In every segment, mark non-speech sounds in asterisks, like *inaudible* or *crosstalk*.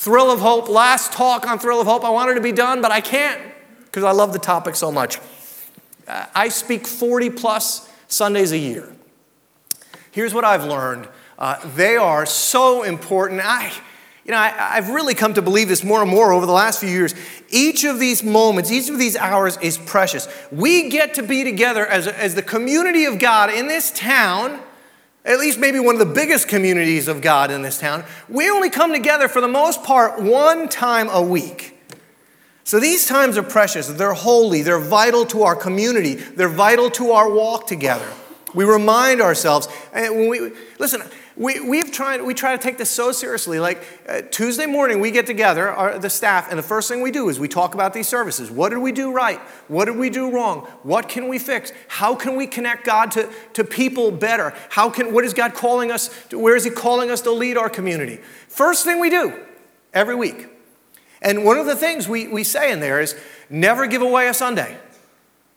Thrill of Hope, last talk on Thrill of Hope. I wanted to be done, but I can't because I love the topic so much. I speak 40 plus Sundays a year. Here's what I've learned uh, they are so important. I, you know, I, have really come to believe this more and more over the last few years. Each of these moments, each of these hours is precious. We get to be together as, as the community of God in this town, at least maybe one of the biggest communities of God in this town. We only come together for the most part one time a week. So these times are precious. They're holy. They're vital to our community. They're vital to our walk together. We remind ourselves. And when we listen, we, we've tried, we try to take this so seriously. Like uh, Tuesday morning, we get together, our, the staff, and the first thing we do is we talk about these services. What did we do right? What did we do wrong? What can we fix? How can we connect God to, to people better? How can, what is God calling us? To, where is He calling us to lead our community? First thing we do every week. And one of the things we, we say in there is never give away a Sunday.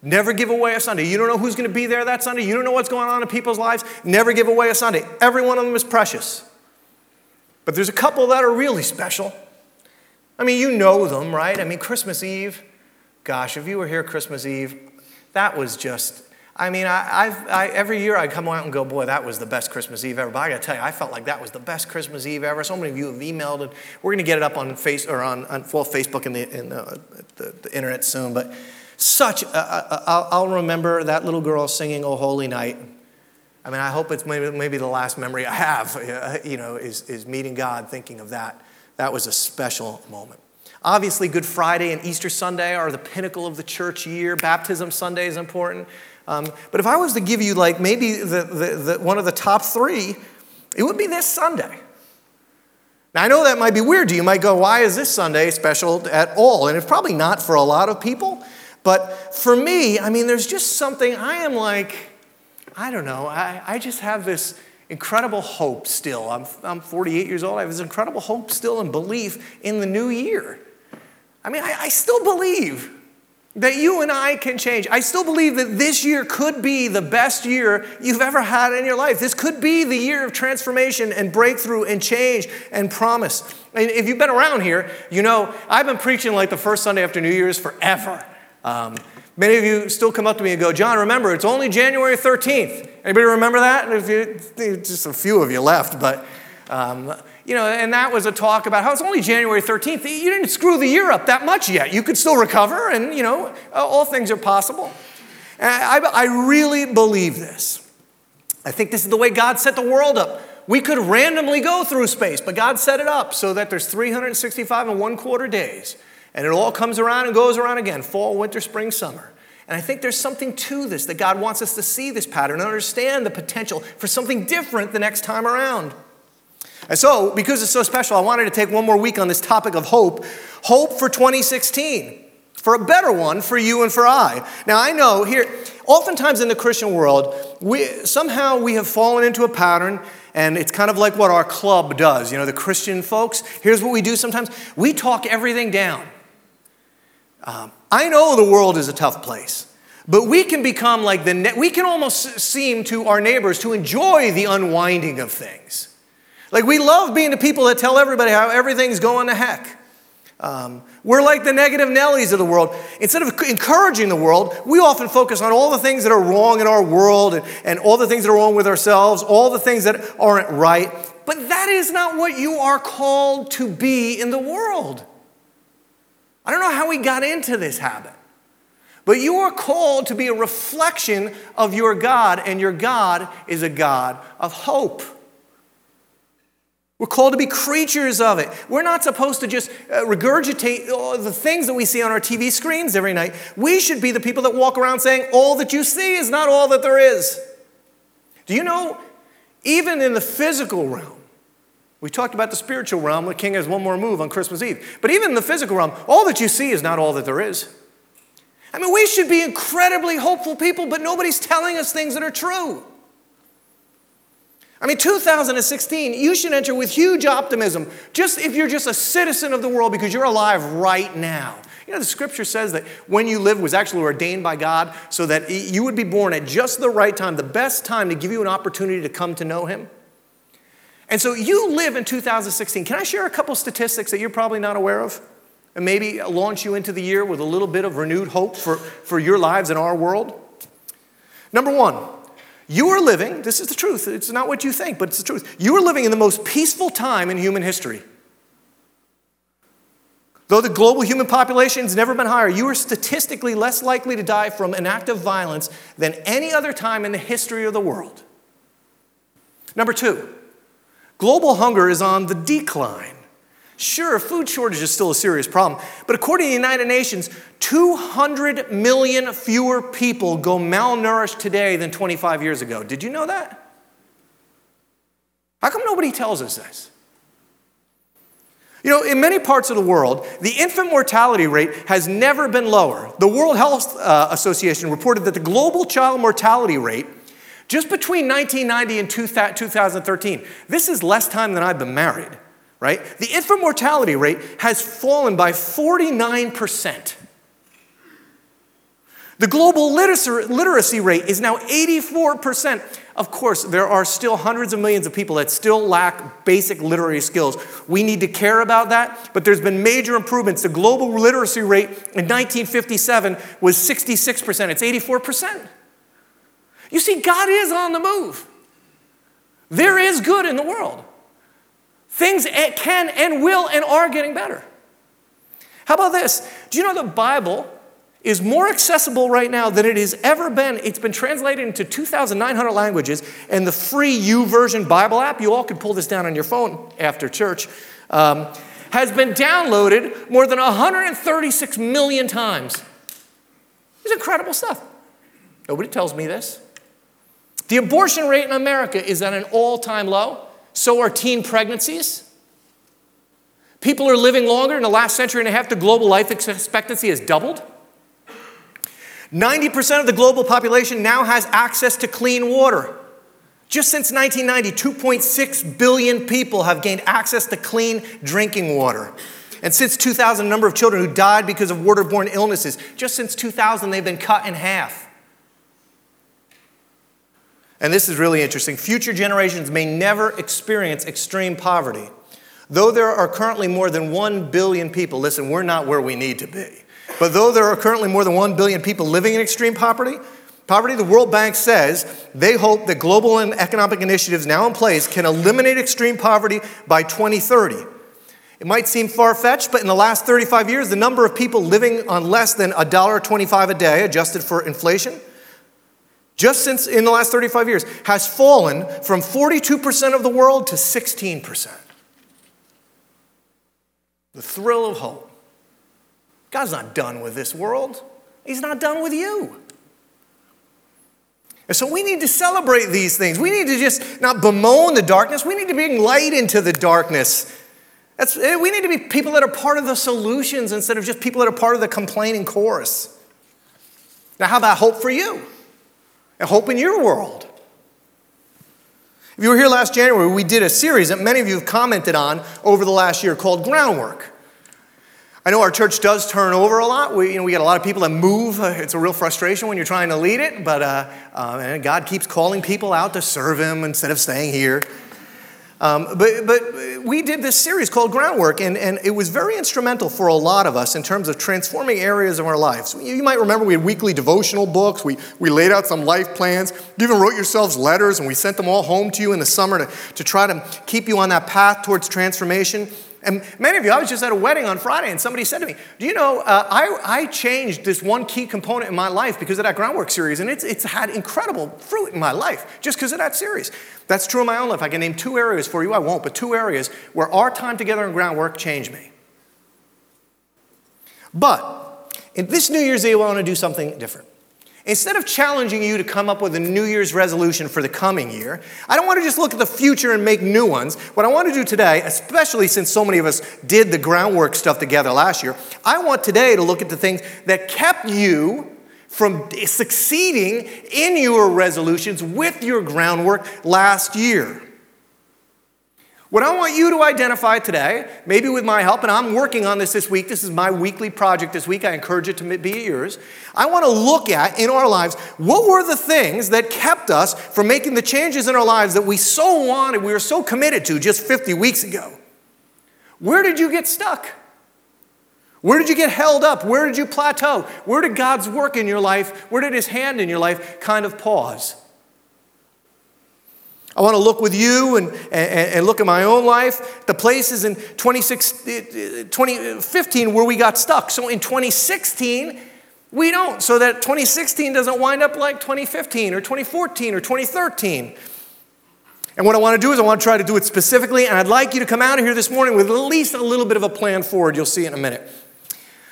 Never give away a Sunday. You don't know who's going to be there that Sunday. You don't know what's going on in people's lives. Never give away a Sunday. Every one of them is precious. But there's a couple that are really special. I mean, you know them, right? I mean, Christmas Eve. Gosh, if you were here Christmas Eve, that was just, I mean, I, have I, every year I come out and go, boy, that was the best Christmas Eve ever. But I got to tell you, I felt like that was the best Christmas Eve ever. So many of you have emailed, and we're going to get it up on face or on, on well, Facebook and the, the, the, the internet soon. But such, i I'll remember that little girl singing "Oh Holy Night." I mean, I hope it's maybe, maybe the last memory I have, *laughs* you know, is, is meeting God, thinking of that. That was a special moment. Obviously, Good Friday and Easter Sunday are the pinnacle of the church year. Baptism Sunday is important. Um, but if I was to give you, like, maybe the, the, the, one of the top three, it would be this Sunday. Now, I know that might be weird to you. You might go, why is this Sunday special at all? And it's probably not for a lot of people. But for me, I mean, there's just something, I am like, I don't know, I, I just have this incredible hope still. I'm, I'm 48 years old. I have this incredible hope still and belief in the new year. I mean, I, I still believe that you and I can change. I still believe that this year could be the best year you've ever had in your life. This could be the year of transformation and breakthrough and change and promise. And if you've been around here, you know I've been preaching like the first Sunday after New Year's forever. Um, many of you still come up to me and go, John, remember, it's only January 13th. Anybody remember that? If you, just a few of you left, but, um, you know, and that was a talk about how it's only January 13th. You didn't screw the year up that much yet. You could still recover, and, you know, all things are possible. And I, I really believe this. I think this is the way God set the world up. We could randomly go through space, but God set it up so that there's 365 and one quarter days. And it all comes around and goes around again fall, winter, spring, summer. And I think there's something to this that God wants us to see this pattern and understand the potential for something different the next time around. And so, because it's so special, I wanted to take one more week on this topic of hope hope for 2016, for a better one for you and for I. Now, I know here, oftentimes in the Christian world, we, somehow we have fallen into a pattern and it's kind of like what our club does. You know, the Christian folks, here's what we do sometimes we talk everything down. Um, I know the world is a tough place, but we can become like the, ne- we can almost seem to our neighbors to enjoy the unwinding of things. Like we love being the people that tell everybody how everything's going to heck. Um, we're like the negative Nellies of the world. Instead of encouraging the world, we often focus on all the things that are wrong in our world and, and all the things that are wrong with ourselves, all the things that aren't right. But that is not what you are called to be in the world. I don't know how we got into this habit, but you are called to be a reflection of your God, and your God is a God of hope. We're called to be creatures of it. We're not supposed to just uh, regurgitate the things that we see on our TV screens every night. We should be the people that walk around saying, All that you see is not all that there is. Do you know, even in the physical realm, we talked about the spiritual realm. The king has one more move on Christmas Eve. But even in the physical realm, all that you see is not all that there is. I mean, we should be incredibly hopeful people, but nobody's telling us things that are true. I mean, 2016, you should enter with huge optimism, just if you're just a citizen of the world because you're alive right now. You know, the scripture says that when you live was actually ordained by God so that you would be born at just the right time, the best time to give you an opportunity to come to know Him. And so you live in 2016. Can I share a couple statistics that you're probably not aware of? And maybe launch you into the year with a little bit of renewed hope for, for your lives and our world? Number one, you are living, this is the truth, it's not what you think, but it's the truth. You are living in the most peaceful time in human history. Though the global human population has never been higher, you are statistically less likely to die from an act of violence than any other time in the history of the world. Number two, global hunger is on the decline. Sure, food shortage is still a serious problem, but according to the United Nations, 200 million fewer people go malnourished today than 25 years ago. Did you know that? How come nobody tells us this? You know, in many parts of the world, the infant mortality rate has never been lower. The World Health uh, Association reported that the global child mortality rate, just between 1990 and 2013, this is less time than I've been married, right? The infant mortality rate has fallen by 49%. The global literacy rate is now 84%. Of course, there are still hundreds of millions of people that still lack basic literary skills. We need to care about that, but there's been major improvements. The global literacy rate in 1957 was 66%, it's 84%. You see, God is on the move. There is good in the world. Things can and will and are getting better. How about this? Do you know the Bible is more accessible right now than it has ever been. It's been translated into 2,900 languages, and the free YouVersion Bible app, you all can pull this down on your phone after church, um, has been downloaded more than 136 million times. It's incredible stuff. Nobody tells me this. The abortion rate in America is at an all time low. So are teen pregnancies. People are living longer. In the last century and a half, the global life expectancy has doubled. 90% of the global population now has access to clean water. Just since 1990, 2.6 billion people have gained access to clean drinking water. And since 2000, the number of children who died because of waterborne illnesses, just since 2000, they've been cut in half. And this is really interesting. Future generations may never experience extreme poverty. Though there are currently more than 1 billion people, listen, we're not where we need to be. But though there are currently more than 1 billion people living in extreme poverty, poverty, the World Bank says they hope that global and economic initiatives now in place can eliminate extreme poverty by 2030. It might seem far fetched, but in the last 35 years, the number of people living on less than $1.25 a day, adjusted for inflation, just since in the last 35 years, has fallen from 42% of the world to 16%. The thrill of hope. God's not done with this world, He's not done with you. And so we need to celebrate these things. We need to just not bemoan the darkness, we need to bring light into the darkness. That's, eh, we need to be people that are part of the solutions instead of just people that are part of the complaining chorus. Now, how about hope for you? And hope in your world? If you were here last January, we did a series that many of you have commented on over the last year called Groundwork. I know our church does turn over a lot. We, you know, we got a lot of people that move. Uh, it's a real frustration when you're trying to lead it, but uh, uh, and God keeps calling people out to serve Him instead of staying here. Um, but, but we did this series called Groundwork, and, and it was very instrumental for a lot of us in terms of transforming areas of our lives. You might remember we had weekly devotional books, we, we laid out some life plans, you even wrote yourselves letters, and we sent them all home to you in the summer to, to try to keep you on that path towards transformation. And many of you, I was just at a wedding on Friday, and somebody said to me, Do you know, uh, I, I changed this one key component in my life because of that groundwork series, and it's, it's had incredible fruit in my life just because of that series. That's true in my own life. I can name two areas for you, I won't, but two areas where our time together in groundwork changed me. But in this New Year's Eve, I want to do something different. Instead of challenging you to come up with a New Year's resolution for the coming year, I don't want to just look at the future and make new ones. What I want to do today, especially since so many of us did the groundwork stuff together last year, I want today to look at the things that kept you from succeeding in your resolutions with your groundwork last year. What I want you to identify today, maybe with my help, and I'm working on this this week, this is my weekly project this week, I encourage it to be yours. I want to look at in our lives what were the things that kept us from making the changes in our lives that we so wanted, we were so committed to just 50 weeks ago. Where did you get stuck? Where did you get held up? Where did you plateau? Where did God's work in your life, where did His hand in your life kind of pause? I want to look with you and, and, and, look at my own life, the places in 2015 where we got stuck. So in 2016, we don't. So that 2016 doesn't wind up like 2015 or 2014 or 2013. And what I want to do is I want to try to do it specifically, and I'd like you to come out of here this morning with at least a little bit of a plan forward. You'll see in a minute.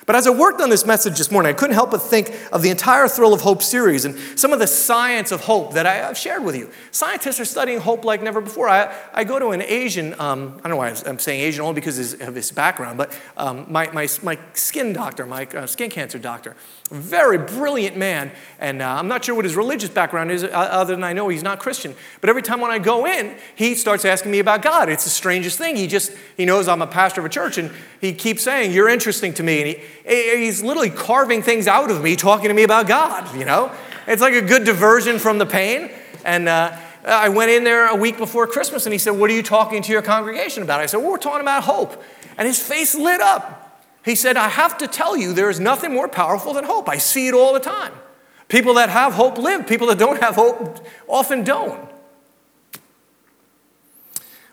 But as I worked on this message this morning, I couldn't help but think of the entire Thrill of Hope series and some of the science of hope that I, have shared with you. Scientists are studying hope like never before. I, I go to an Asian, um, I don't know why I'm saying Asian only because of his background, but um, my, my, my skin doctor, my uh, skin cancer doctor, very brilliant man. And uh, I'm not sure what his religious background is, uh, other than I know he's not Christian. But every time when I go in, he starts asking me about God. It's the strangest thing. He just, he knows I'm a pastor of a church, and he keeps saying, You're interesting to me. And he, he's literally carving things out of me, talking to me about God, you know? It's like a good diversion from the pain. And uh, I went in there a week before Christmas, and he said, What are you talking to your congregation about? I said, Well, we're talking about hope. And his face lit up. He said, I have to tell you, there is nothing more powerful than hope. I see it all the time. People that have hope live, people that don't have hope often don't.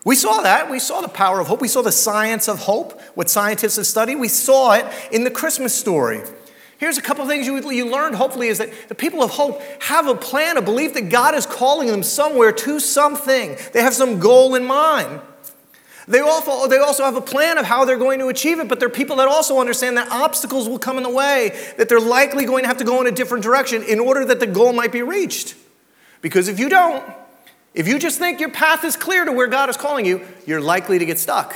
We saw that. We saw the power of hope. We saw the science of hope, what scientists have studied. We saw it in the Christmas story. Here's a couple of things you, you learned, hopefully, is that the people of hope have a plan, a belief that God is calling them somewhere to something. They have some goal in mind. They also, they also have a plan of how they're going to achieve it, but they're people that also understand that obstacles will come in the way, that they're likely going to have to go in a different direction in order that the goal might be reached. Because if you don't, if you just think your path is clear to where God is calling you, you're likely to get stuck.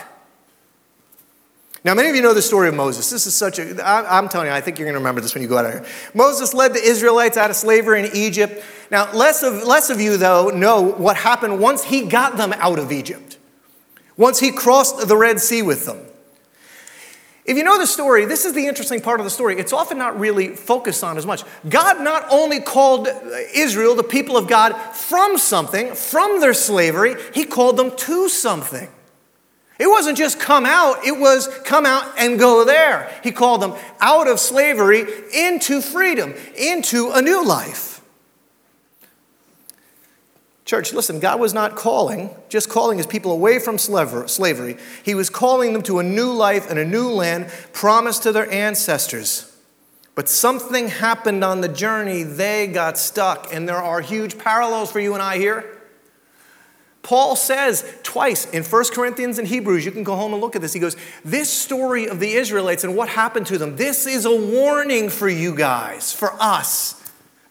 Now, many of you know the story of Moses. This is such a, I'm telling you, I think you're going to remember this when you go out of here. Moses led the Israelites out of slavery in Egypt. Now, less of, less of you, though, know what happened once he got them out of Egypt once he crossed the Red Sea with them. If you know the story, this is the interesting part of the story. It's often not really focused on as much. God not only called Israel, the people of God, from something, from their slavery, he called them to something. It wasn't just come out, it was come out and go there. He called them out of slavery into freedom, into a new life. Church, listen, God was not calling, just calling his people away from slavery. He was calling them to a new life and a new land promised to their ancestors. But something happened on the journey. They got stuck. And there are huge parallels for you and I here. Paul says twice in 1 Corinthians and Hebrews, you can go home and look at this. He goes, This story of the Israelites and what happened to them, this is a warning for you guys, for us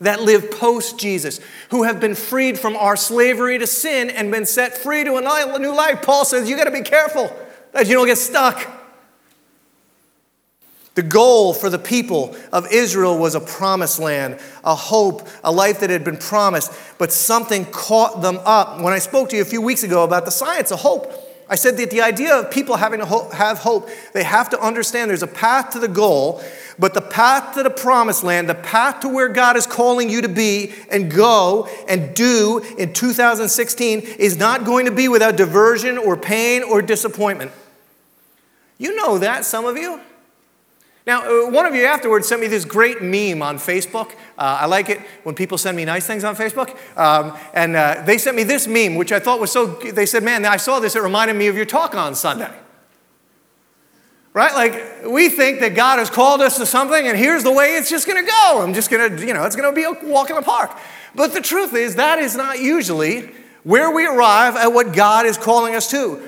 that live post Jesus, who have been freed from our slavery to sin and been set free to a new life. Paul says you got to be careful that you don't get stuck. The goal for the people of Israel was a promised land, a hope, a life that had been promised, but something caught them up. When I spoke to you a few weeks ago about the science of hope, I said that the idea of people having to have hope, they have to understand there's a path to the goal, but the path to the promised land, the path to where God is calling you to be and go and do in 2016 is not going to be without diversion or pain or disappointment. You know that, some of you. Now, uh, one of you afterwards sent me this great meme on Facebook. Uh, I like it when people send me nice things on Facebook. Um, and uh, they sent me this meme, which I thought was so, they said, man, I saw this, it reminded me of your talk on Sunday. Right? Like, we think that God has called us to something, and here's the way it's just gonna go. I'm just gonna, you know, it's gonna be a walk in the park. But the truth is, that is not usually where we arrive at what God is calling us to.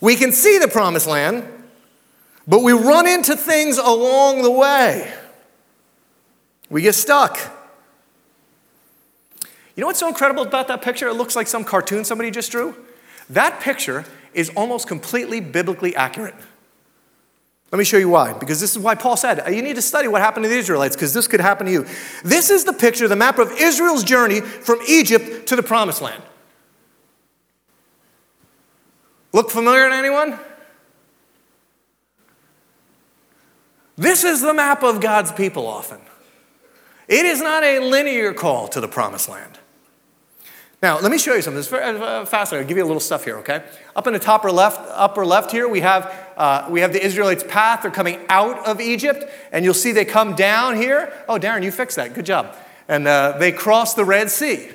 We can see the promised land, but we run into things along the way. We get stuck. You know what's so incredible about that picture? It looks like some cartoon somebody just drew. That picture is almost completely biblically accurate. Let me show you why. Because this is why Paul said, you need to study what happened to the Israelites, because this could happen to you. This is the picture, the map of Israel's journey from Egypt to the promised land. Look familiar to anyone? This is the map of God's people often. It is not a linear call to the promised land. Now, let me show you something. It's uh, fascinating. I'll give you a little stuff here, okay? Up in the top or left, upper left here, we have, uh, we have the Israelites' path. They're coming out of Egypt, and you'll see they come down here. Oh, Darren, you fixed that. Good job. And uh, they cross the Red Sea.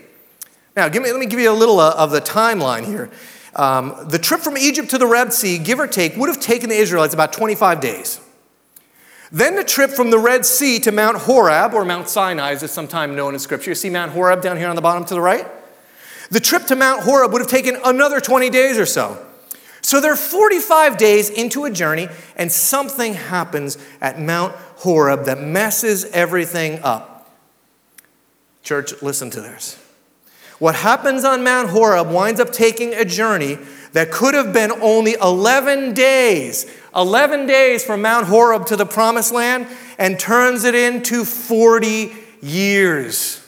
Now, give me, let me give you a little uh, of the timeline here. Um, the trip from Egypt to the Red Sea, give or take, would have taken the Israelites about 25 days. Then the trip from the Red Sea to Mount Horeb, or Mount Sinai, as it's sometimes known in Scripture. You see Mount Horeb down here on the bottom to the right? The trip to Mount Horeb would have taken another 20 days or so. So they're 45 days into a journey, and something happens at Mount Horeb that messes everything up. Church, listen to this. What happens on Mount Horeb winds up taking a journey that could have been only 11 days, 11 days from Mount Horeb to the promised land, and turns it into 40 years.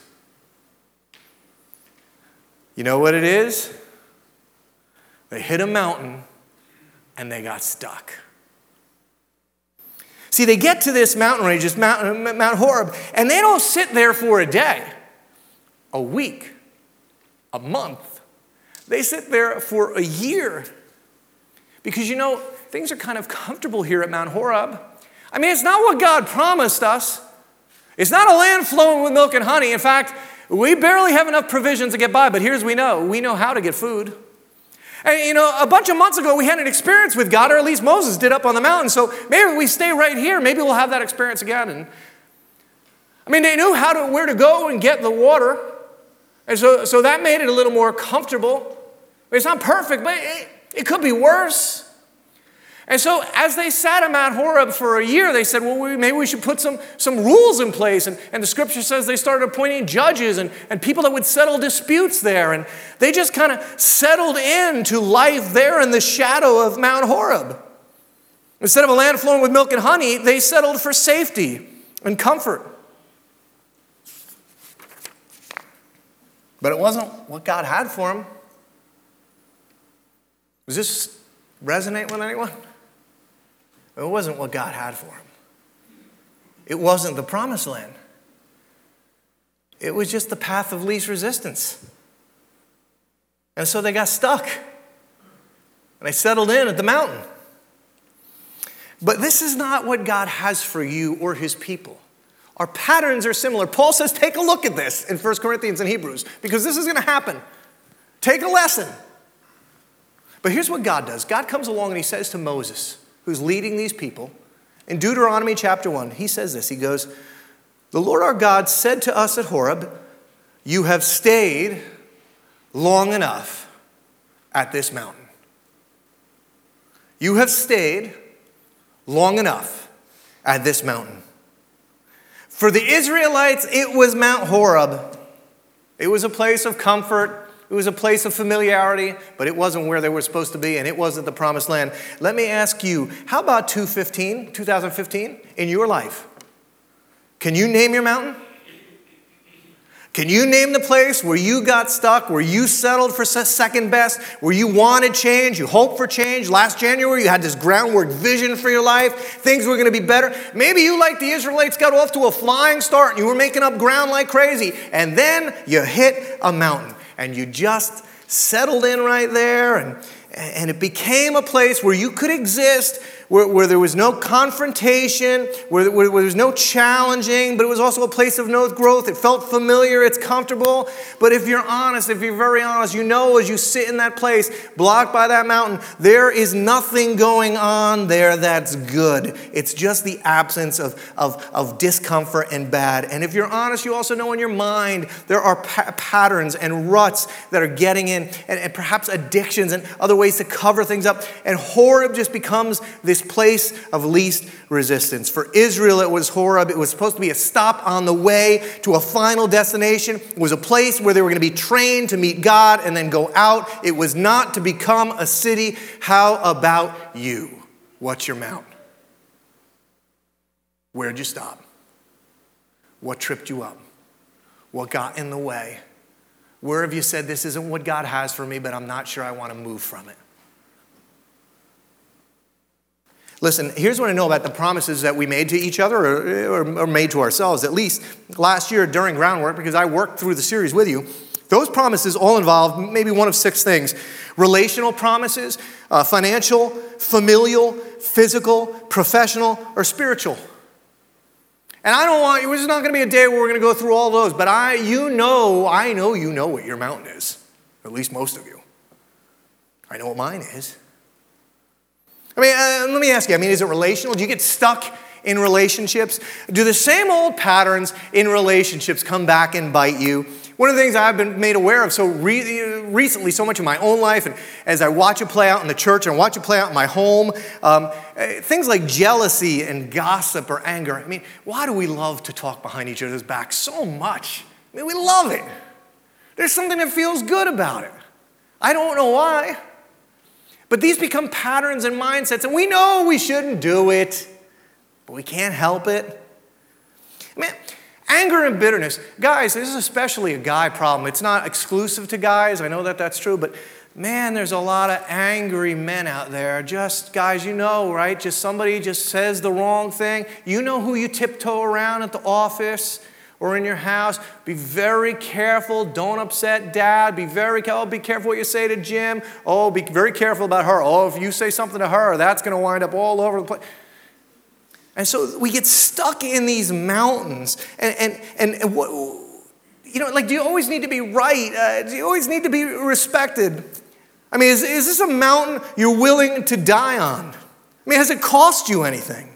You know what it is? They hit a mountain and they got stuck. See, they get to this mountain range, this Mount, uh, Mount Horeb, and they don't sit there for a day, a week, a month they sit there for a year because you know, things are kind of comfortable here at Mount Horeb. I mean, it's not what God promised us. It's not a land flowing with milk and honey. In fact, we barely have enough provisions to get by, but here's we know we know how to get food. And you know, a bunch of months ago, we had an experience with God, or at least Moses did up on the mountain. So maybe we stay right here. Maybe we'll have that experience again. And I mean, they knew how to, where to go and get the water. And so, so that made it a little more comfortable. It's not perfect, but it, it could be worse. And so, as they sat at Mount Horeb for a year, they said, well, we, maybe we should put some, some rules in place. And, and the scripture says they started appointing judges and, and people that would settle disputes there. And they just kind of settled into life there in the shadow of Mount Horeb. Instead of a land flowing with milk and honey, they settled for safety and comfort. But it wasn't what God had for him. Does this resonate with anyone? It wasn't what God had for him. It wasn't the promised land. It was just the path of least resistance. And so they got stuck. And they settled in at the mountain. But this is not what God has for you or his people. Our patterns are similar. Paul says, take a look at this in 1 Corinthians and Hebrews, because this is going to happen. Take a lesson. But here's what God does God comes along and he says to Moses, who's leading these people, in Deuteronomy chapter 1, he says this He goes, The Lord our God said to us at Horeb, You have stayed long enough at this mountain. You have stayed long enough at this mountain. For the Israelites, it was Mount Horeb. It was a place of comfort. It was a place of familiarity, but it wasn't where they were supposed to be, and it wasn't the promised land. Let me ask you, how about 2015, 2015 in your life? Can you name your mountain? Can you name the place where you got stuck, where you settled for second best, where you wanted change, you hoped for change? Last January, you had this groundwork vision for your life, things were going to be better. Maybe you, like the Israelites, got off to a flying start and you were making up ground like crazy, and then you hit a mountain and you just settled in right there and, and it became a place where you could exist where, where there was no confrontation, where, where, there was no challenging, but it was also a place of no growth. It felt familiar, it's comfortable. But if you're honest, if you're very honest, you know as you sit in that place, blocked by that mountain, there is nothing going on there that's good. It's just the absence of, of, of discomfort and bad. And if you're honest, you also know in your mind there are pa- patterns and ruts that are getting in, and, and perhaps addictions and other ways to cover things up. And Horeb just becomes this place of least resistance. For Israel, it was Horeb. It was supposed to be a stop on the way to a final destination. It was a place where they were going to be trained to meet God and then go out. It was not to become a city. How about you? What's your mount? Where'd you stop? What tripped you up? What got in the way? Where have you said, This isn't what God has for me, but I'm not sure I want to move from it? Listen, here's what I know about the promises that we made to each other or, or, or, made to ourselves, at least last year during groundwork, because I worked through the series with you. Those promises all involve maybe one of six things relational promises, uh, financial, familial, physical, professional, or spiritual. And I don't want, it's not going to be a day where we're going to go through all those, but I, you know, I know you know what your mountain is, at least most of you. I know what mine is. I mean, uh, let me ask you I mean, is it relational? Do you get stuck in relationships? Do the same old patterns in relationships come back and bite you? One of the things I've been made aware of so re- recently, so much in my own life, and as I watch it play out in the church and watch it play out in my home, um, uh, things like jealousy and gossip or anger. I mean, why do we love to talk behind each other's backs so much? I mean, we love it. There's something that feels good about it. I don't know why. But these become patterns and mindsets, and we know we shouldn't do it, but we can't help it. I mean, anger and bitterness. Guys, this is especially a guy problem. It's not exclusive to guys, I know that that's true, but man, there's a lot of angry men out there. Just, guys, you know, right? Just somebody just says the wrong thing. You know who you tiptoe around at the office or in your house. Be very careful. Don't upset dad. Be very careful. Be careful what you say to Jim. Oh, be very careful about her. Oh, if you say something to her, that's going to wind up all over the place. And so we get stuck in these mountains. And, and, and, and what, you know, like, do you always need to be right? Uh, do you always need to be respected? I mean, is, is this a mountain you're willing to die on? I mean, has it cost you anything?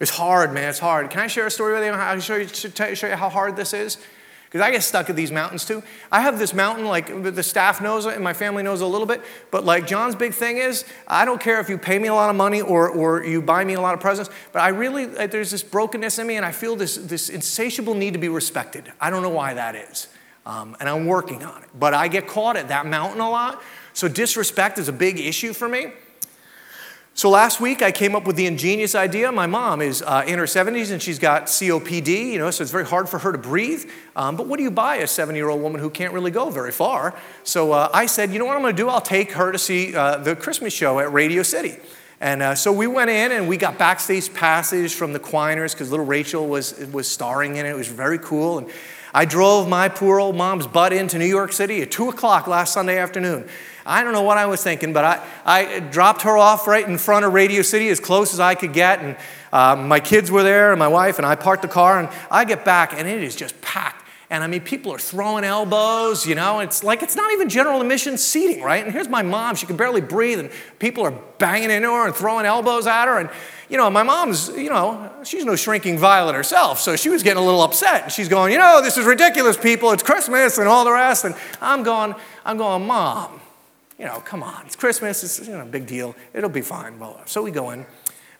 It's hard, man. It's hard. Can I share a story with you? I can show you, show you how hard this is. Because I get stuck at these mountains too. I have this mountain, like the staff knows it and my family knows a little bit, but like John's big thing is, I don't care if you pay me a lot of money or, or you buy me a lot of presents, but I really, there's this brokenness in me and I feel this, this insatiable need to be respected. I don't know why that is. Um, and I'm working on it. But I get caught at that mountain a lot. So disrespect is a big issue for me. So last week I came up with the ingenious idea. My mom is uh, in her 70s and she's got COPD, you know, so it's very hard for her to breathe. Um, but what do you buy a 70 year old woman who can't really go very far? So uh, I said, you know what I'm going to do? I'll take her to see uh, the Christmas show at Radio City. And uh, so we went in and we got backstage passes from the Quiners because little Rachel was, was starring in it. It was very cool. And I drove my poor old mom's butt into New York City at 2 o'clock last Sunday afternoon. I don't know what I was thinking, but I, I dropped her off right in front of Radio City as close as I could get. And uh, my kids were there and my wife, and I parked the car. And I get back, and it is just packed. And I mean, people are throwing elbows, you know, it's like it's not even general admission seating, right? And here's my mom, she can barely breathe, and people are banging into her and throwing elbows at her. And, you know, my mom's, you know, she's no shrinking violet herself, so she was getting a little upset. And she's going, you know, this is ridiculous, people, it's Christmas and all the rest. And I'm going, I'm going, Mom, you know, come on, it's Christmas, it's you know, a big deal, it'll be fine. Well, so we go in,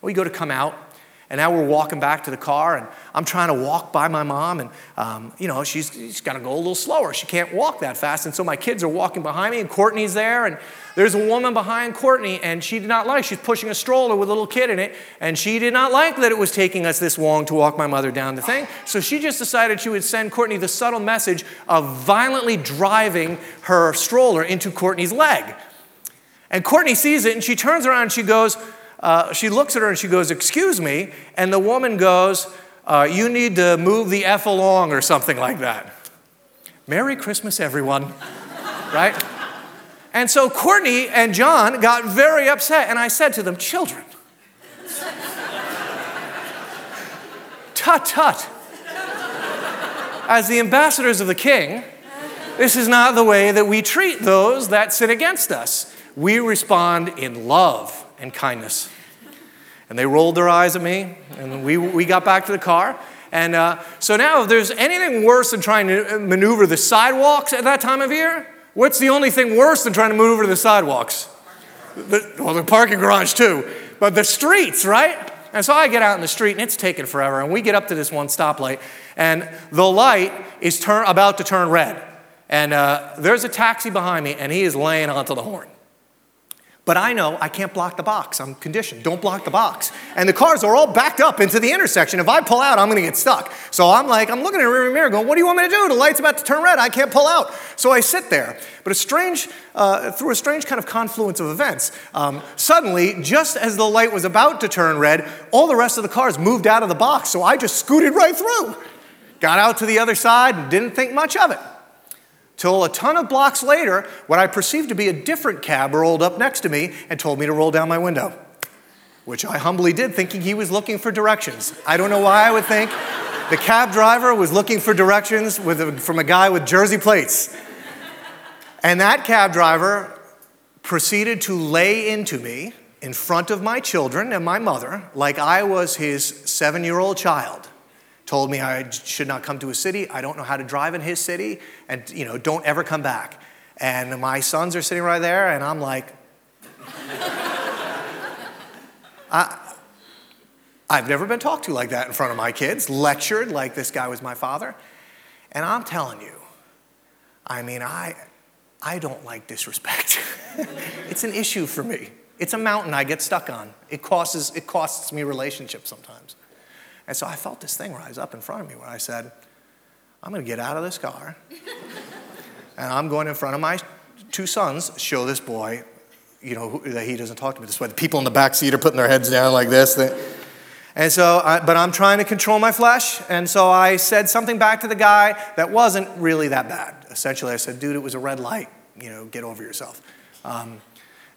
we go to come out, and now we're walking back to the car, and I'm trying to walk by my mom, and um, you know she's, she's got to go a little slower. She can't walk that fast, and so my kids are walking behind me, and Courtney's there, and there's a woman behind Courtney, and she did not like. She's pushing a stroller with a little kid in it, and she did not like that it was taking us this long to walk my mother down the thing. So she just decided she would send Courtney the subtle message of violently driving her stroller into Courtney's leg. And Courtney sees it, and she turns around and she goes uh, she looks at her and she goes, Excuse me. And the woman goes, uh, You need to move the F along or something like that. Merry Christmas, everyone. *laughs* right? And so Courtney and John got very upset, and I said to them, Children, *laughs* tut tut. As the ambassadors of the king, this is not the way that we treat those that sin against us. We respond in love and kindness. And they rolled their eyes at me, and we, we got back to the car. And uh, so now, if there's anything worse than trying to maneuver the sidewalks at that time of year, what's the only thing worse than trying to maneuver the sidewalks? The, well, the parking garage too, but the streets, right? And so I get out in the street, and it's taking forever. And we get up to this one stoplight, and the light is turn, about to turn red. And uh, there's a taxi behind me, and he is laying onto the horn But I know I can't block the box. I'm conditioned. Don't block the box. And the cars are all backed up into the intersection. If I pull out, I'm going to get stuck. So I'm like, I'm looking in the rear mirror going, what do you want me to do? The light's about to turn red. I can't pull out. So I sit there. But a strange, uh, through a strange kind of confluence of events, um, suddenly, just as the light was about to turn red, all the rest of the cars moved out of the box. So I just scooted right through. Got out to the other side and didn't think much of it. Till a ton of blocks later, what I perceived to be a different cab rolled up next to me and told me to roll down my window, which I humbly did, thinking he was looking for directions. I don't know why I would think the cab driver was looking for directions a, from a guy with jersey plates. And that cab driver proceeded to lay into me in front of my children and my mother like I was his seven year old child told me I should not come to a city. I don't know how to drive in his city, and you know, don't ever come back. And my sons are sitting right there, and I'm like, *laughs* I, I've never been talked to like that in front of my kids, lectured like this guy was my father. And I'm telling you, I mean, I, I don't like disrespect. *laughs* it's an issue for me. It's a mountain I get stuck on. It costs, it costs me relationships sometimes. And so I felt this thing rise up in front of me where I said, I'm going to get out of this car *laughs* and I'm going in front of my two sons, show this boy, you know, that he doesn't talk to me this way. The people in the back seat are putting their heads down like this. And so, I, but I'm trying to control my flesh. And so I said something back to the guy that wasn't really that bad. Essentially, I said, dude, it was a red light. You know, get over yourself. Um,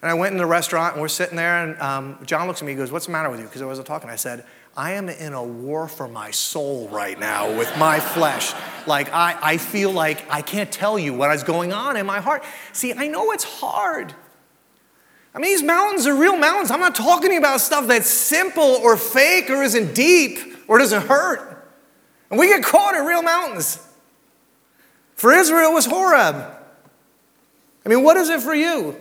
and I went in the restaurant and we're sitting there, and um, John looks at me and goes, What's the matter with you? Because I wasn't talking. I said, I am in a war for my soul right now with my flesh. Like, I, I feel like I can't tell you what is going on in my heart. See, I know it's hard. I mean, these mountains are real mountains. I'm not talking about stuff that's simple or fake or isn't deep or doesn't hurt. And we get caught in real mountains. For Israel, it was Horeb. I mean, what is it for you?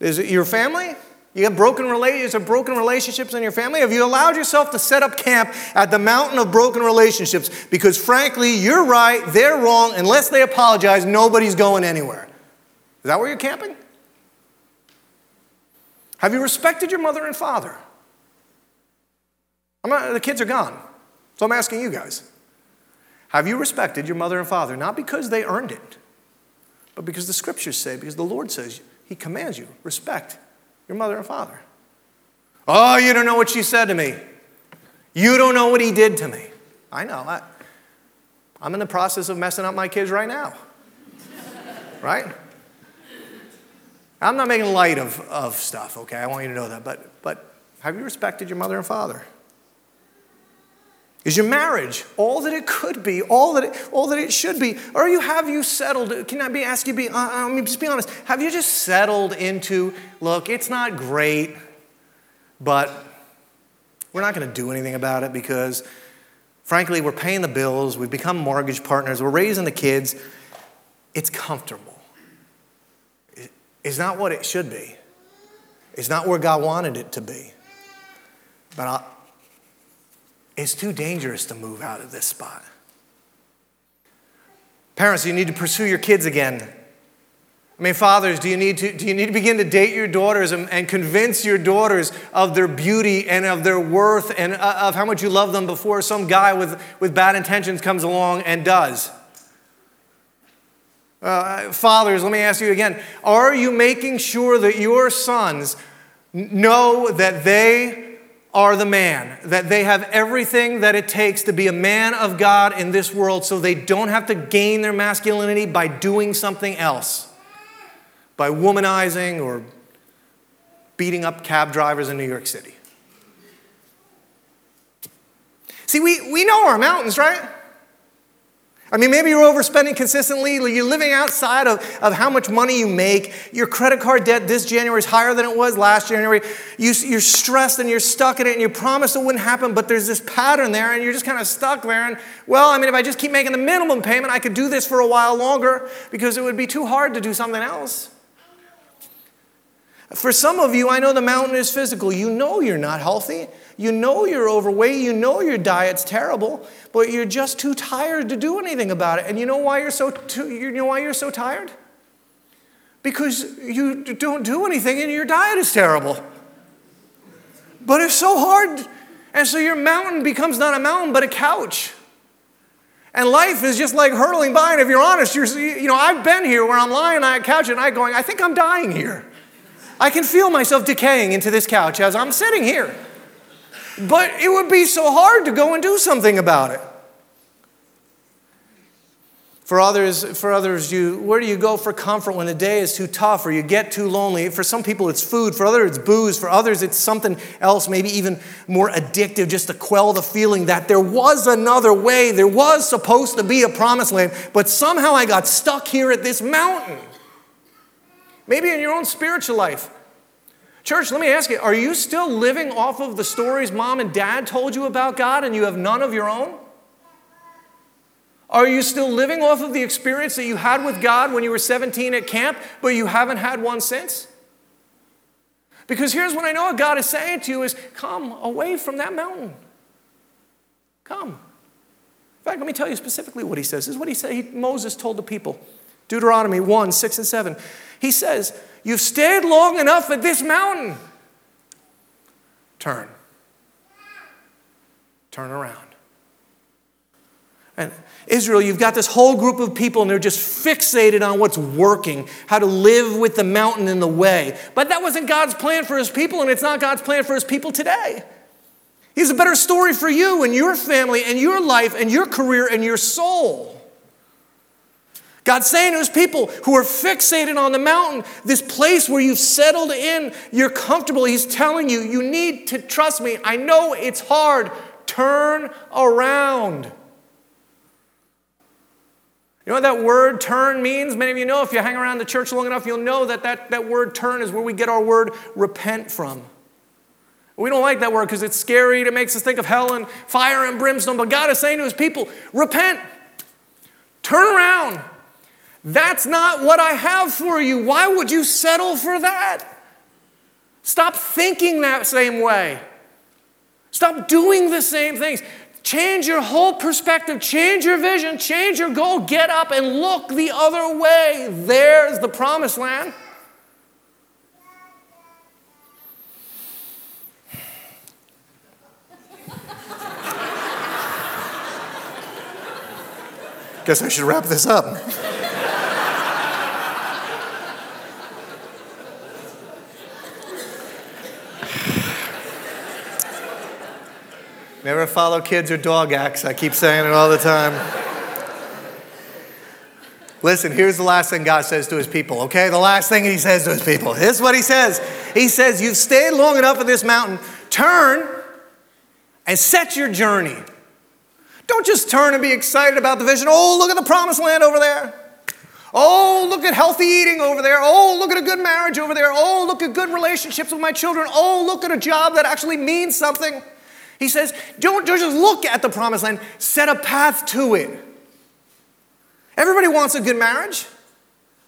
Is it your family? You have broken relationships, broken relationships in your family? Have you allowed yourself to set up camp at the mountain of broken relationships? Because frankly, you're right, they're wrong. Unless they apologize, nobody's going anywhere. Is that where you're camping? Have you respected your mother and father? Not, the kids are gone. So I'm asking you guys. Have you respected your mother and father? Not because they earned it, but because the scriptures say, because the Lord says, He commands you, respect your mother and father. Oh, you don't know what she said to me. You don't know what he did to me. I know. I, I'm in the process of messing up my kids right now. right? I'm not making light of, of stuff, okay? I want you to know that. But, but have you respected your mother and father? Is your marriage all that it could be, all that it, all that it should be? Or you have you settled? Can I be ask you? Be uh, I mean, just be honest. Have you just settled into? Look, it's not great, but we're not going to do anything about it because, frankly, we're paying the bills. We've become mortgage partners. We're raising the kids. It's comfortable. It's not what it should be. It's not where God wanted it to be. But I, it's too dangerous to move out of this spot. Parents, you need to pursue your kids again. I mean, fathers, do you need to, do you need to begin to date your daughters and, and convince your daughters of their beauty and of their worth and uh, of how much you love them before some guy with, with bad intentions comes along and does? Uh, fathers, let me ask you again are you making sure that your sons know that they are the man, that they have everything that it takes to be a man of God in this world so they don't have to gain their masculinity by doing something else, by womanizing or beating up cab drivers in New York City. See, we, we know our mountains, right? I mean, maybe you're overspending consistently. You're living outside of, of how much money you make. Your credit card debt this January is higher than it was last January. You, you're stressed and you're stuck in it and you promised it wouldn't happen, but there's this pattern there and you're just kind of stuck there. And, well, I mean, if I just keep making the minimum payment, I could do this for a while longer because it would be too hard to do something else. For some of you, I know the mountain is physical. You know you're not healthy. You know you're overweight. You know your diet's terrible, but you're just too tired to do anything about it. And you know why you're so, too, you know why you're so tired? because you don't do anything and your diet is terrible. But it's so hard. And so your mountain becomes not a mountain, but a couch. And life is just like hurtling by. And if you're honest, you're, you know, I've been here where I'm lying on a couch and I going, I think I'm dying here. I can feel myself decaying into this couch as I'm sitting here. But it would be so hard to go and do something about it. For others, for others, you where do you go for comfort when the day is too tough or you get too lonely? For some people, it's food. For others, it's booze. For others, it's something else, maybe even more addictive, just to quell the feeling that there was another way. There was supposed to be a promised land, but somehow I got stuck here at this mountain. Maybe in your own spiritual life. Church, let me ask you: Are you still living off of the stories mom and dad told you about God, and you have none of your own? Are you still living off of the experience that you had with God when you were 17 at camp, but you haven't had one since? Because here's what I know what God is saying to you is come away from that mountain. Come. In fact, let me tell you specifically what he says. This is what he said. He, Moses told the people. Deuteronomy 1, 6 and 7. He says, You've stayed long enough at this mountain. Turn. Turn around. And Israel, you've got this whole group of people and they're just fixated on what's working, how to live with the mountain in the way. But that wasn't God's plan for his people, and it's not God's plan for his people today. He has a better story for you and your family and your life and your career and your soul. God's saying to his people who are fixated on the mountain, this place where you've settled in, you're comfortable, he's telling you, you need to trust me. I know it's hard. Turn around. You know what that word turn means? Many of you know if you hang around the church long enough, you'll know that that, that word turn is where we get our word repent from. We don't like that word because it's scary. It makes us think of hell and fire and brimstone. But God is saying to his people, repent, turn around. That's not what I have for you. Why would you settle for that? Stop thinking that same way. Stop doing the same things. Change your whole perspective, change your vision, change your goal. Get up and look the other way. There's the promised land. Guess I should wrap this up. Never follow kids or dog acts. I keep saying it all the time. Listen, here's the last thing God says to his people, okay? The last thing he says to his people. This is what he says. He says, You've stayed long enough at this mountain, turn and set your journey. Don't just turn and be excited about the vision. Oh, look at the promised land over there. Oh, look at healthy eating over there. Oh, look at a good marriage over there. Oh, look at good relationships with my children. Oh, look at a job that actually means something. He says, don't, don't just look at the promised land, set a path to it. Everybody wants a good marriage,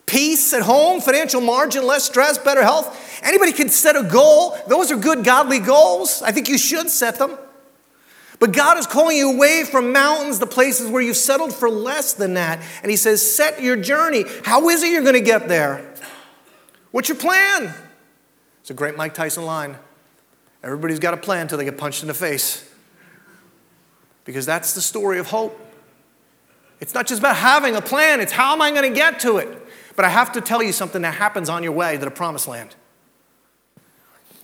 peace at home, financial margin, less stress, better health. Anybody can set a goal. Those are good, godly goals. I think you should set them. But God is calling you away from mountains, the places where you've settled for less than that. And He says, set your journey. How is it you're going to get there? What's your plan? It's a great Mike Tyson line. Everybody's got a plan until they get punched in the face. Because that's the story of hope. It's not just about having a plan, it's how am I going to get to it? But I have to tell you something that happens on your way to the promised land.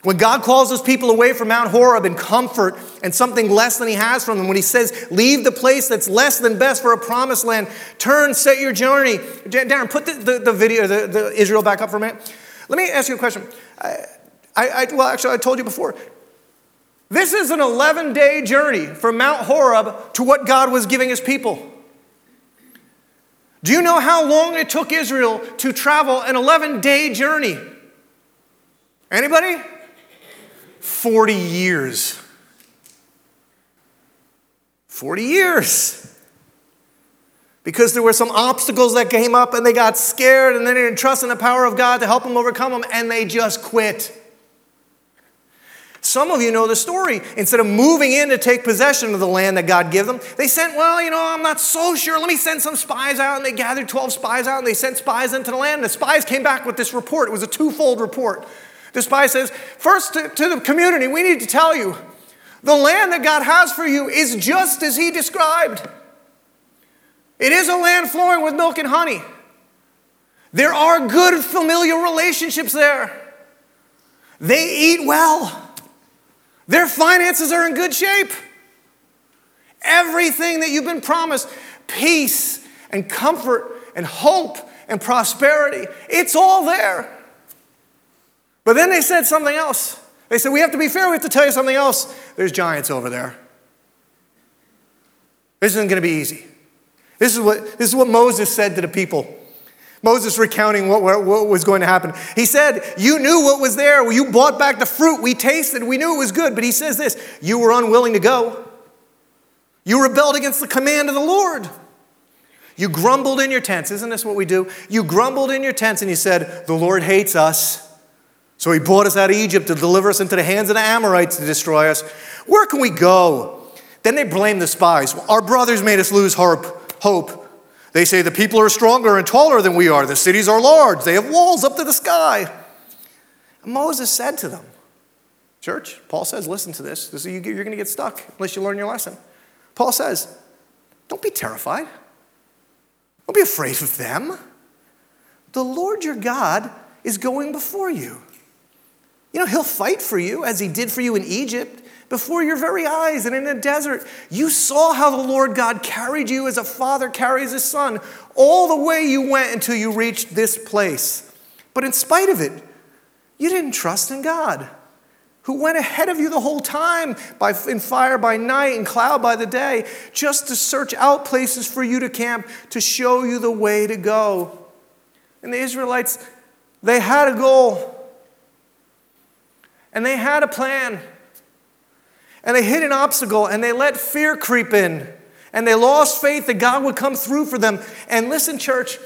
When God calls those people away from Mount Horeb in comfort and something less than He has from them, when He says, leave the place that's less than best for a promised land, turn, set your journey. Darren, put the, the, the video, the, the Israel back up for a minute. Let me ask you a question. I, I, well, actually, I told you before. This is an 11 day journey from Mount Horeb to what God was giving his people. Do you know how long it took Israel to travel an 11 day journey? Anybody? 40 years. 40 years. Because there were some obstacles that came up and they got scared and they didn't trust in the power of God to help them overcome them and they just quit. Some of you know the story. Instead of moving in to take possession of the land that God gave them, they sent, well, you know, I'm not so sure. Let me send some spies out. And they gathered 12 spies out and they sent spies into the land. And the spies came back with this report. It was a twofold report. The spy says, first to, to the community, we need to tell you the land that God has for you is just as He described. It is a land flowing with milk and honey. There are good familial relationships there. They eat well. Their finances are in good shape. Everything that you've been promised peace and comfort and hope and prosperity it's all there. But then they said something else. They said, We have to be fair, we have to tell you something else. There's giants over there. This isn't going to be easy. This is, what, this is what Moses said to the people. Moses recounting what, what, was going to happen. He said, You knew what was there. You brought back the fruit. We tasted. We knew it was good. But he says this You were unwilling to go. You rebelled against the command of the Lord. You grumbled in your tents. Isn't this what we do? You grumbled in your tents and you said, The Lord hates us. So he brought us out of Egypt to deliver us into the hands of the Amorites to destroy us. Where can we go? Then they blame the spies. Our brothers made us lose hope. They say the people are stronger and taller than we are. The cities are large. They have walls up to the sky. And Moses said to them, Church, Paul says, listen to this. this you're going to get stuck unless you learn your lesson. Paul says, Don't be terrified. Don't be afraid of them. The Lord your God is going before you. You know, he'll fight for you as he did for you in Egypt before your very eyes and in the desert. You saw how the Lord God carried you as a father carries his son all the way you went until you reached this place. But in spite of it, you didn't trust in God, who went ahead of you the whole time by, in fire by night and cloud by the day, just to search out places for you to camp, to show you the way to go. And the Israelites, they had a goal. And they had a plan. And they hit an obstacle and they let fear creep in. And they lost faith that God would come through for them. And listen, church,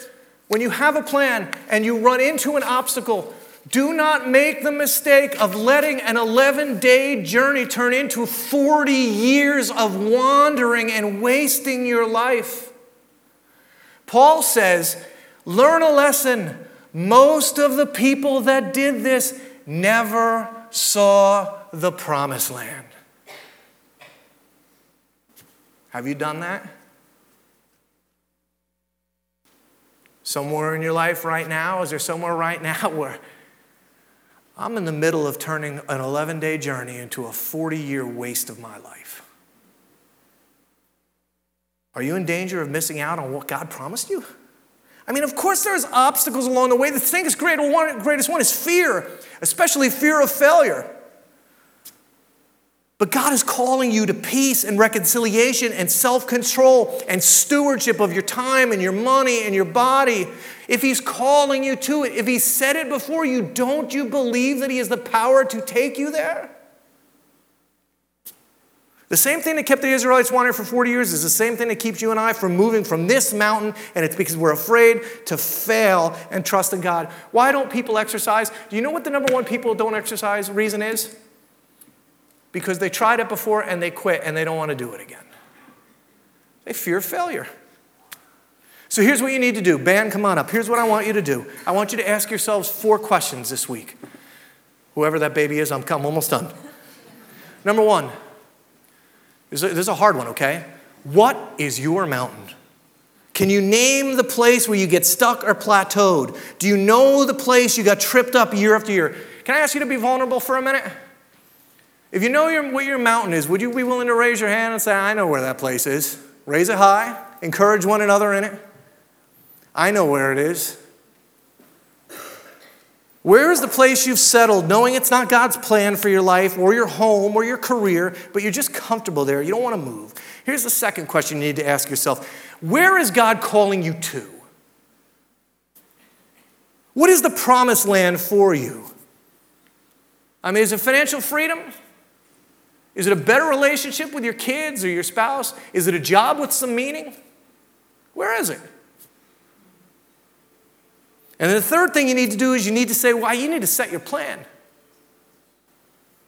when you have a plan and you run into an obstacle, do not make the mistake of letting an 11 day journey turn into 40 years of wandering and wasting your life. Paul says, learn a lesson. Most of the people that did this never saw the promised land. Have you done that? Somewhere in your life right now? Is there somewhere right now *laughs* where I'm in the middle of turning an 11 day journey into a 40 year waste of my life? Are you in danger of missing out on what God promised you? I mean, of course, there's obstacles along the way. The thing is greatest greatest one is fear, especially fear of failure. But God is calling you to peace and reconciliation and self control and stewardship of your time and your money and your body. If He's calling you to it, if He said it before you, don't you believe that He has the power to take you there? The same thing that kept the Israelites wandering for 40 years is the same thing that keeps you and I from moving from this mountain, and it's because we're afraid to fail and trust in God. Why don't people exercise? Do you know what the number one people don't exercise reason is? Because they tried it before and they quit and they don't want to do it again. They fear failure. So here's what you need to do. Band, come on up. Here's what I want you to do. I want you to ask yourselves four questions this week. Whoever that baby is, I'm, I'm almost done. Number one, this is a hard one, okay? What is your mountain? Can you name the place where you get stuck or plateaued? Do you know the place you got tripped up year after year? Can I ask you to be vulnerable for a minute? If you know your, what your mountain is, would you be willing to raise your hand and say, I know where that place is? Raise it high, encourage one another in it. I know where it is. Where is the place you've settled, knowing it's not God's plan for your life or your home or your career, but you're just comfortable there? You don't want to move. Here's the second question you need to ask yourself Where is God calling you to? What is the promised land for you? I mean, is it financial freedom? Is it a better relationship with your kids or your spouse? Is it a job with some meaning? Where is it? And the third thing you need to do is you need to say, why, you need to set your plan.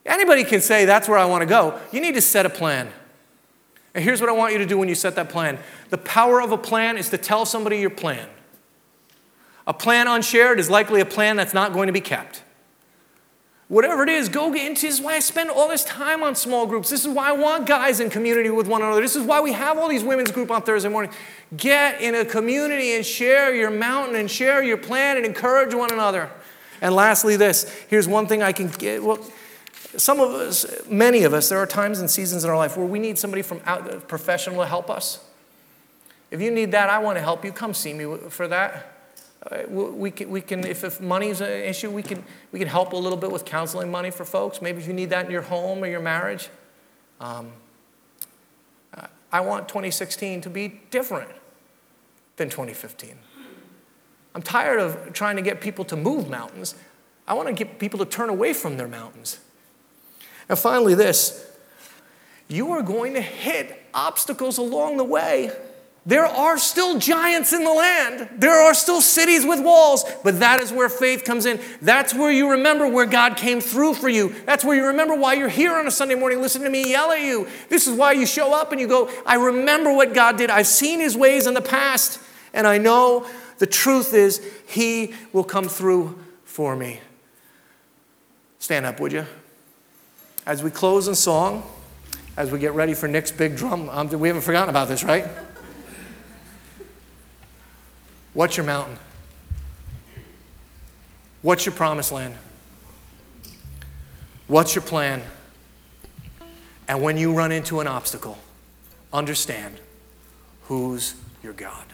Anybody can say, That's where I want to go. You need to set a plan. And here's what I want you to do when you set that plan the power of a plan is to tell somebody your plan. A plan unshared is likely a plan that's not going to be kept. Whatever it is, go get into this is why I spend all this time on small groups. This is why I want guys in community with one another. This is why we have all these women's group on Thursday morning. Get in a community and share your mountain and share your plan and encourage one another. And lastly, this here's one thing I can get. Well, some of us, many of us, there are times and seasons in our life where we need somebody from out, uh, professional to help us. If you need that, I want to help you. Come see me for that. Uh, we can, we can if, if money is an issue, we can, we can help a little bit with counseling money for folks. Maybe if you need that in your home or your marriage. Um, I want 2016 to be different than 2015. I'm tired of trying to get people to move mountains. I want to get people to turn away from their mountains. And finally, this you are going to hit obstacles along the way. There are still giants in the land. There are still cities with walls, but that is where faith comes in. That's where you remember where God came through for you. That's where you remember why you're here on a Sunday morning listening to me yell at you. This is why you show up and you go, I remember what God did. I've seen his ways in the past, and I know the truth is he will come through for me. Stand up, would you? As we close in song, as we get ready for Nick's big drum, um, we haven't forgotten about this, right? What's your mountain? What's your promised land? What's your plan? And when you run into an obstacle, understand who's your God.